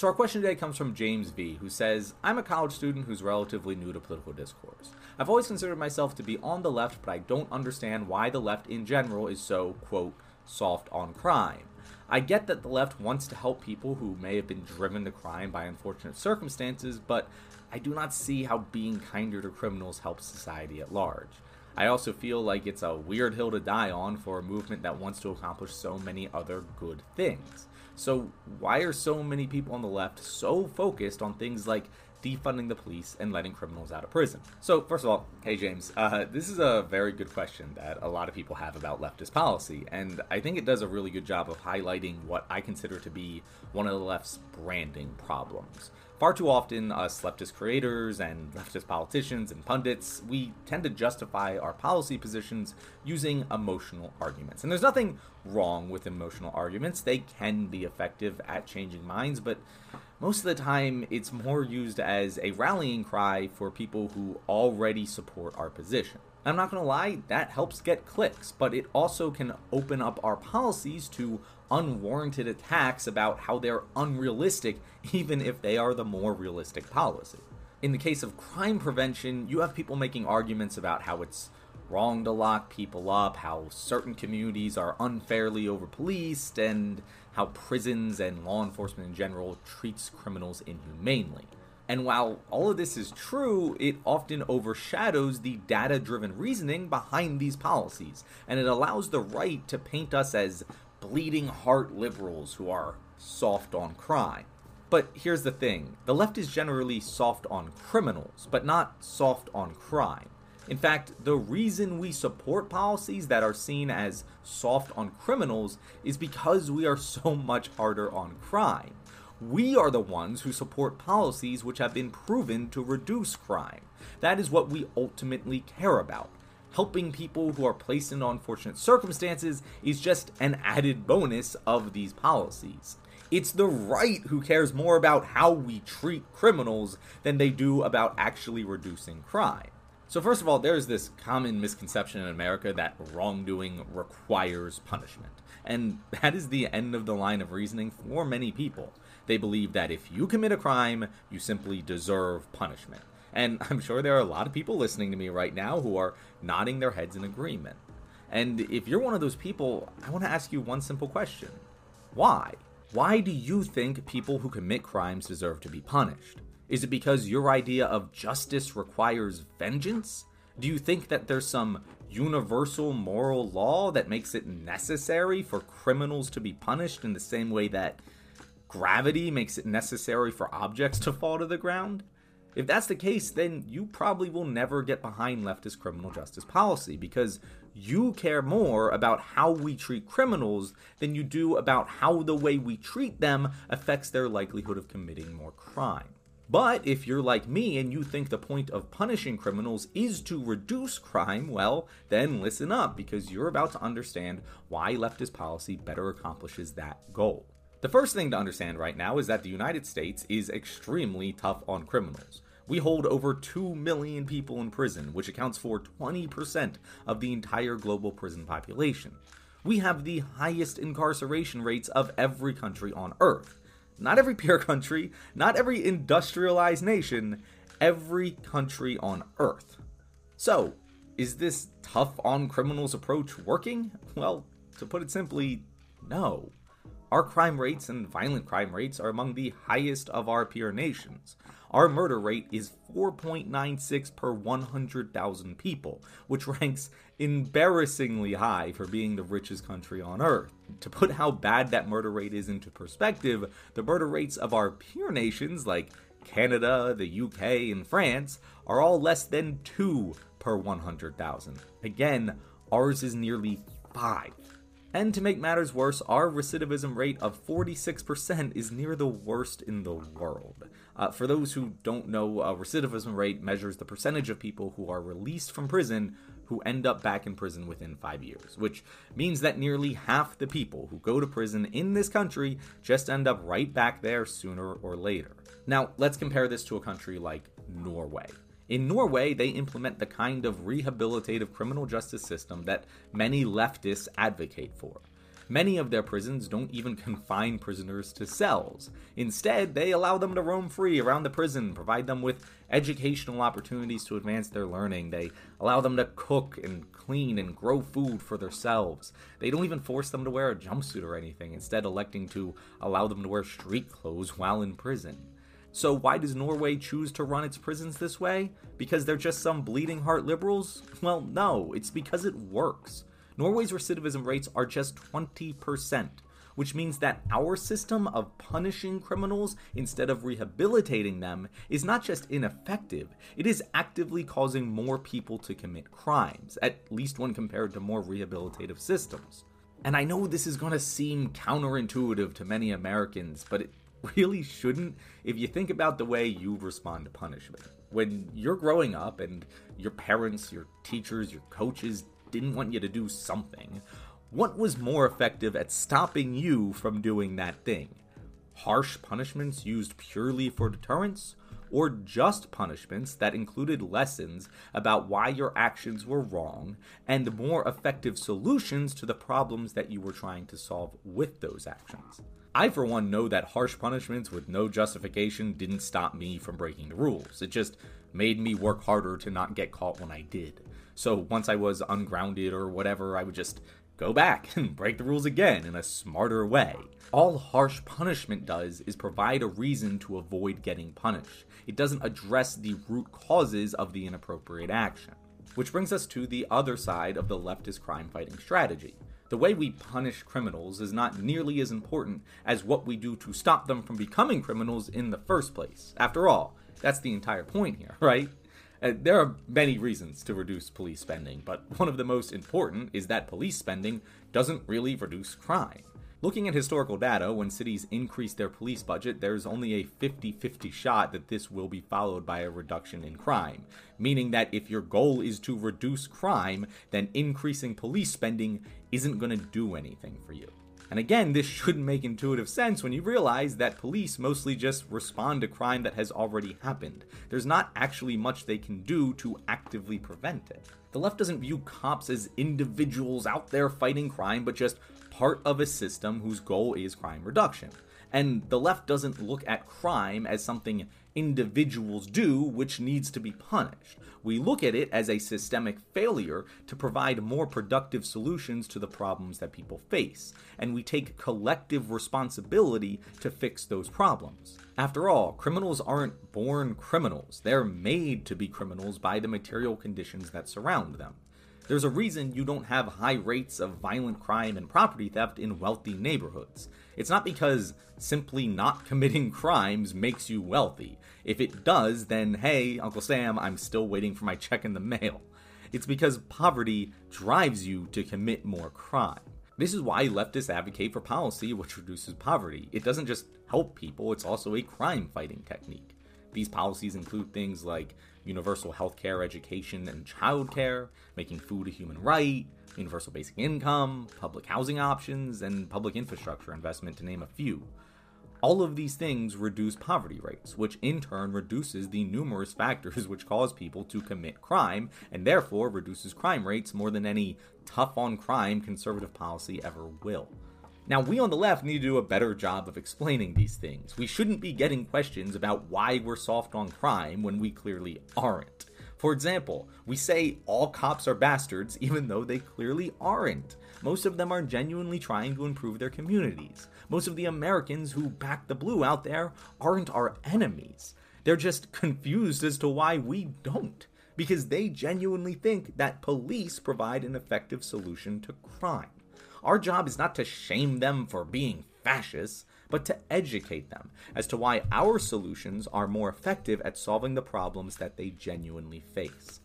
So, our question today comes from James V., who says, I'm a college student who's relatively new to political discourse. I've always considered myself to be on the left, but I don't understand why the left in general is so, quote, soft on crime. I get that the left wants to help people who may have been driven to crime by unfortunate circumstances, but I do not see how being kinder to criminals helps society at large. I also feel like it's a weird hill to die on for a movement that wants to accomplish so many other good things. So, why are so many people on the left so focused on things like defunding the police and letting criminals out of prison? So, first of all, hey James, uh, this is a very good question that a lot of people have about leftist policy, and I think it does a really good job of highlighting what I consider to be one of the left's branding problems. Far too often, us leftist creators and leftist politicians and pundits, we tend to justify our policy positions using emotional arguments. And there's nothing wrong with emotional arguments, they can be effective at changing minds, but most of the time it's more used as a rallying cry for people who already support our position. I'm not gonna lie, that helps get clicks, but it also can open up our policies to unwarranted attacks about how they're unrealistic, even if they are the more realistic policy. In the case of crime prevention, you have people making arguments about how it's wrong to lock people up, how certain communities are unfairly over policed, and how prisons and law enforcement in general treats criminals inhumanely. And while all of this is true, it often overshadows the data driven reasoning behind these policies, and it allows the right to paint us as bleeding heart liberals who are soft on crime. But here's the thing the left is generally soft on criminals, but not soft on crime. In fact, the reason we support policies that are seen as soft on criminals is because we are so much harder on crime. We are the ones who support policies which have been proven to reduce crime. That is what we ultimately care about. Helping people who are placed in unfortunate circumstances is just an added bonus of these policies. It's the right who cares more about how we treat criminals than they do about actually reducing crime. So, first of all, there's this common misconception in America that wrongdoing requires punishment. And that is the end of the line of reasoning for many people. They believe that if you commit a crime, you simply deserve punishment. And I'm sure there are a lot of people listening to me right now who are nodding their heads in agreement. And if you're one of those people, I want to ask you one simple question Why? Why do you think people who commit crimes deserve to be punished? Is it because your idea of justice requires vengeance? Do you think that there's some universal moral law that makes it necessary for criminals to be punished in the same way that gravity makes it necessary for objects to fall to the ground? If that's the case, then you probably will never get behind leftist criminal justice policy because you care more about how we treat criminals than you do about how the way we treat them affects their likelihood of committing more crime. But if you're like me and you think the point of punishing criminals is to reduce crime, well, then listen up because you're about to understand why leftist policy better accomplishes that goal. The first thing to understand right now is that the United States is extremely tough on criminals. We hold over 2 million people in prison, which accounts for 20% of the entire global prison population. We have the highest incarceration rates of every country on Earth. Not every peer country, not every industrialized nation, every country on Earth. So, is this tough on criminals approach working? Well, to put it simply, no. Our crime rates and violent crime rates are among the highest of our peer nations. Our murder rate is 4.96 per 100,000 people, which ranks embarrassingly high for being the richest country on earth. To put how bad that murder rate is into perspective, the murder rates of our peer nations like Canada, the UK, and France are all less than 2 per 100,000. Again, ours is nearly 5. And to make matters worse, our recidivism rate of 46% is near the worst in the world. Uh, for those who don't know, a recidivism rate measures the percentage of people who are released from prison who end up back in prison within five years, which means that nearly half the people who go to prison in this country just end up right back there sooner or later. Now, let's compare this to a country like Norway. In Norway, they implement the kind of rehabilitative criminal justice system that many leftists advocate for. Many of their prisons don't even confine prisoners to cells. Instead, they allow them to roam free around the prison, provide them with educational opportunities to advance their learning. They allow them to cook and clean and grow food for themselves. They don't even force them to wear a jumpsuit or anything, instead, electing to allow them to wear street clothes while in prison. So, why does Norway choose to run its prisons this way? Because they're just some bleeding heart liberals? Well, no, it's because it works. Norway's recidivism rates are just 20%, which means that our system of punishing criminals instead of rehabilitating them is not just ineffective, it is actively causing more people to commit crimes, at least when compared to more rehabilitative systems. And I know this is going to seem counterintuitive to many Americans, but it really shouldn't if you think about the way you respond to punishment. When you're growing up and your parents, your teachers, your coaches didn't want you to do something, what was more effective at stopping you from doing that thing? Harsh punishments used purely for deterrence? Or just punishments that included lessons about why your actions were wrong and more effective solutions to the problems that you were trying to solve with those actions? I, for one, know that harsh punishments with no justification didn't stop me from breaking the rules. It just made me work harder to not get caught when I did. So once I was ungrounded or whatever, I would just go back and break the rules again in a smarter way. All harsh punishment does is provide a reason to avoid getting punished. It doesn't address the root causes of the inappropriate action. Which brings us to the other side of the leftist crime fighting strategy. The way we punish criminals is not nearly as important as what we do to stop them from becoming criminals in the first place. After all, that's the entire point here, right? Uh, there are many reasons to reduce police spending, but one of the most important is that police spending doesn't really reduce crime. Looking at historical data, when cities increase their police budget, there's only a 50 50 shot that this will be followed by a reduction in crime. Meaning that if your goal is to reduce crime, then increasing police spending isn't going to do anything for you. And again, this shouldn't make intuitive sense when you realize that police mostly just respond to crime that has already happened. There's not actually much they can do to actively prevent it. The left doesn't view cops as individuals out there fighting crime, but just part of a system whose goal is crime reduction. And the left doesn't look at crime as something individuals do which needs to be punished. We look at it as a systemic failure to provide more productive solutions to the problems that people face, and we take collective responsibility to fix those problems. After all, criminals aren't born criminals, they're made to be criminals by the material conditions that surround them. There's a reason you don't have high rates of violent crime and property theft in wealthy neighborhoods. It's not because simply not committing crimes makes you wealthy. If it does, then hey, Uncle Sam, I'm still waiting for my check in the mail. It's because poverty drives you to commit more crime. This is why leftists advocate for policy which reduces poverty. It doesn't just help people, it's also a crime fighting technique. These policies include things like universal health care, education, and childcare, making food a human right, universal basic income, public housing options, and public infrastructure investment, to name a few. All of these things reduce poverty rates, which in turn reduces the numerous factors which cause people to commit crime, and therefore reduces crime rates more than any tough on crime conservative policy ever will. Now, we on the left need to do a better job of explaining these things. We shouldn't be getting questions about why we're soft on crime when we clearly aren't. For example, we say all cops are bastards even though they clearly aren't. Most of them are genuinely trying to improve their communities. Most of the Americans who back the blue out there aren't our enemies. They're just confused as to why we don't. Because they genuinely think that police provide an effective solution to crime. Our job is not to shame them for being fascists, but to educate them as to why our solutions are more effective at solving the problems that they genuinely face.